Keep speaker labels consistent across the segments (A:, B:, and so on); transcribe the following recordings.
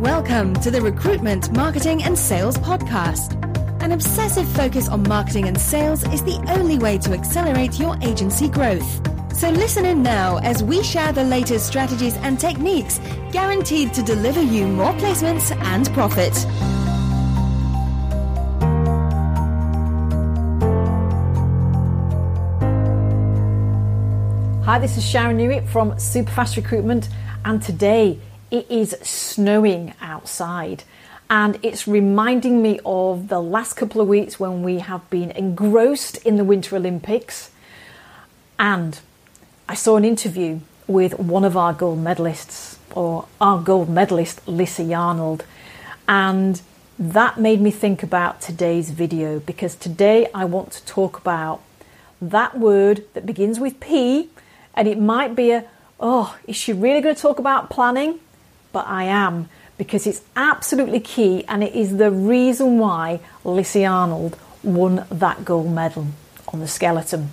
A: Welcome to the Recruitment, Marketing and Sales Podcast. An obsessive focus on marketing and sales is the only way to accelerate your agency growth. So listen in now as we share the latest strategies and techniques guaranteed to deliver you more placements and profit.
B: Hi, this is Sharon Newey from Superfast Recruitment, and today it is snowing outside. And it's reminding me of the last couple of weeks when we have been engrossed in the Winter Olympics. And I saw an interview with one of our gold medalists, or our gold medalist, Lizzy Yarnold. And that made me think about today's video because today I want to talk about that word that begins with P, and it might be a, oh, is she really going to talk about planning? But I am because it's absolutely key and it is the reason why Lizzy Yarnold won that gold medal on the skeleton.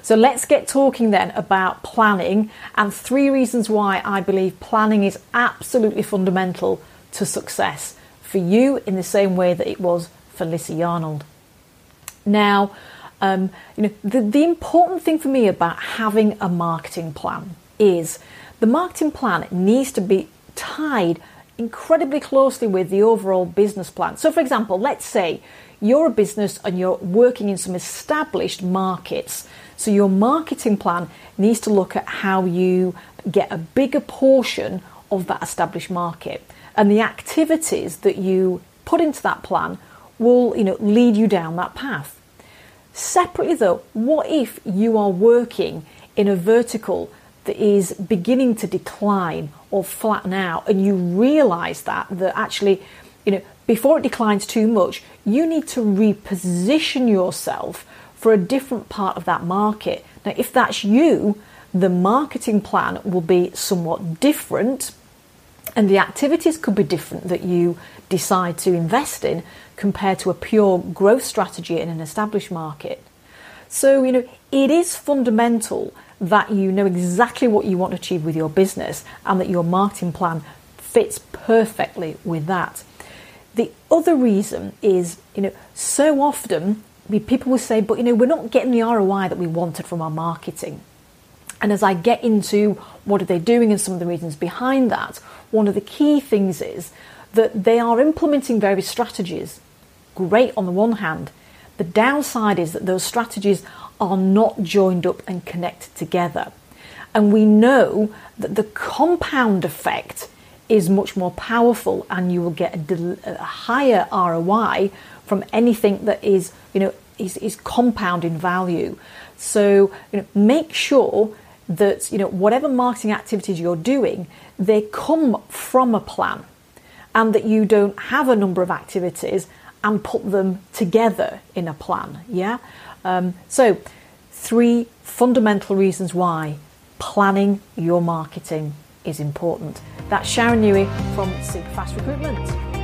B: So let's get talking then about planning and three reasons why I believe planning is absolutely fundamental to success for you in the same way that it was for Lizzy Yarnold. Now, um, you know, the, the important thing for me about having a marketing plan is the marketing plan needs to be tied incredibly closely with the overall business plan. So, for example, let's say you're a business and you're working in some established markets. So, your marketing plan needs to look at how you get a bigger portion of that established market. And the activities that you put into that plan will you know, lead you down that path. Separately, though, what if you are working in a vertical that is beginning to decline or flatten out and you realize that that actually you know before it declines too much you need to reposition yourself for a different part of that market. Now if that's you the marketing plan will be somewhat different and the activities could be different that you decide to invest in compared to a pure growth strategy in an established market. So you know it is fundamental that you know exactly what you want to achieve with your business and that your marketing plan fits perfectly with that. The other reason is, you know, so often people will say, but you know, we're not getting the ROI that we wanted from our marketing. And as I get into what are they doing and some of the reasons behind that, one of the key things is that they are implementing various strategies. Great on the one hand. The downside is that those strategies are not joined up and connected together. And we know that the compound effect is much more powerful and you will get a, del- a higher ROI from anything that is, you know, is, is compound in value. So, you know, make sure that, you know, whatever marketing activities you're doing, they come from a plan and that you don't have a number of activities and put them together in a plan. Yeah. Um, so, three fundamental reasons why planning your marketing is important. That's Sharon Newey from Superfast Recruitment.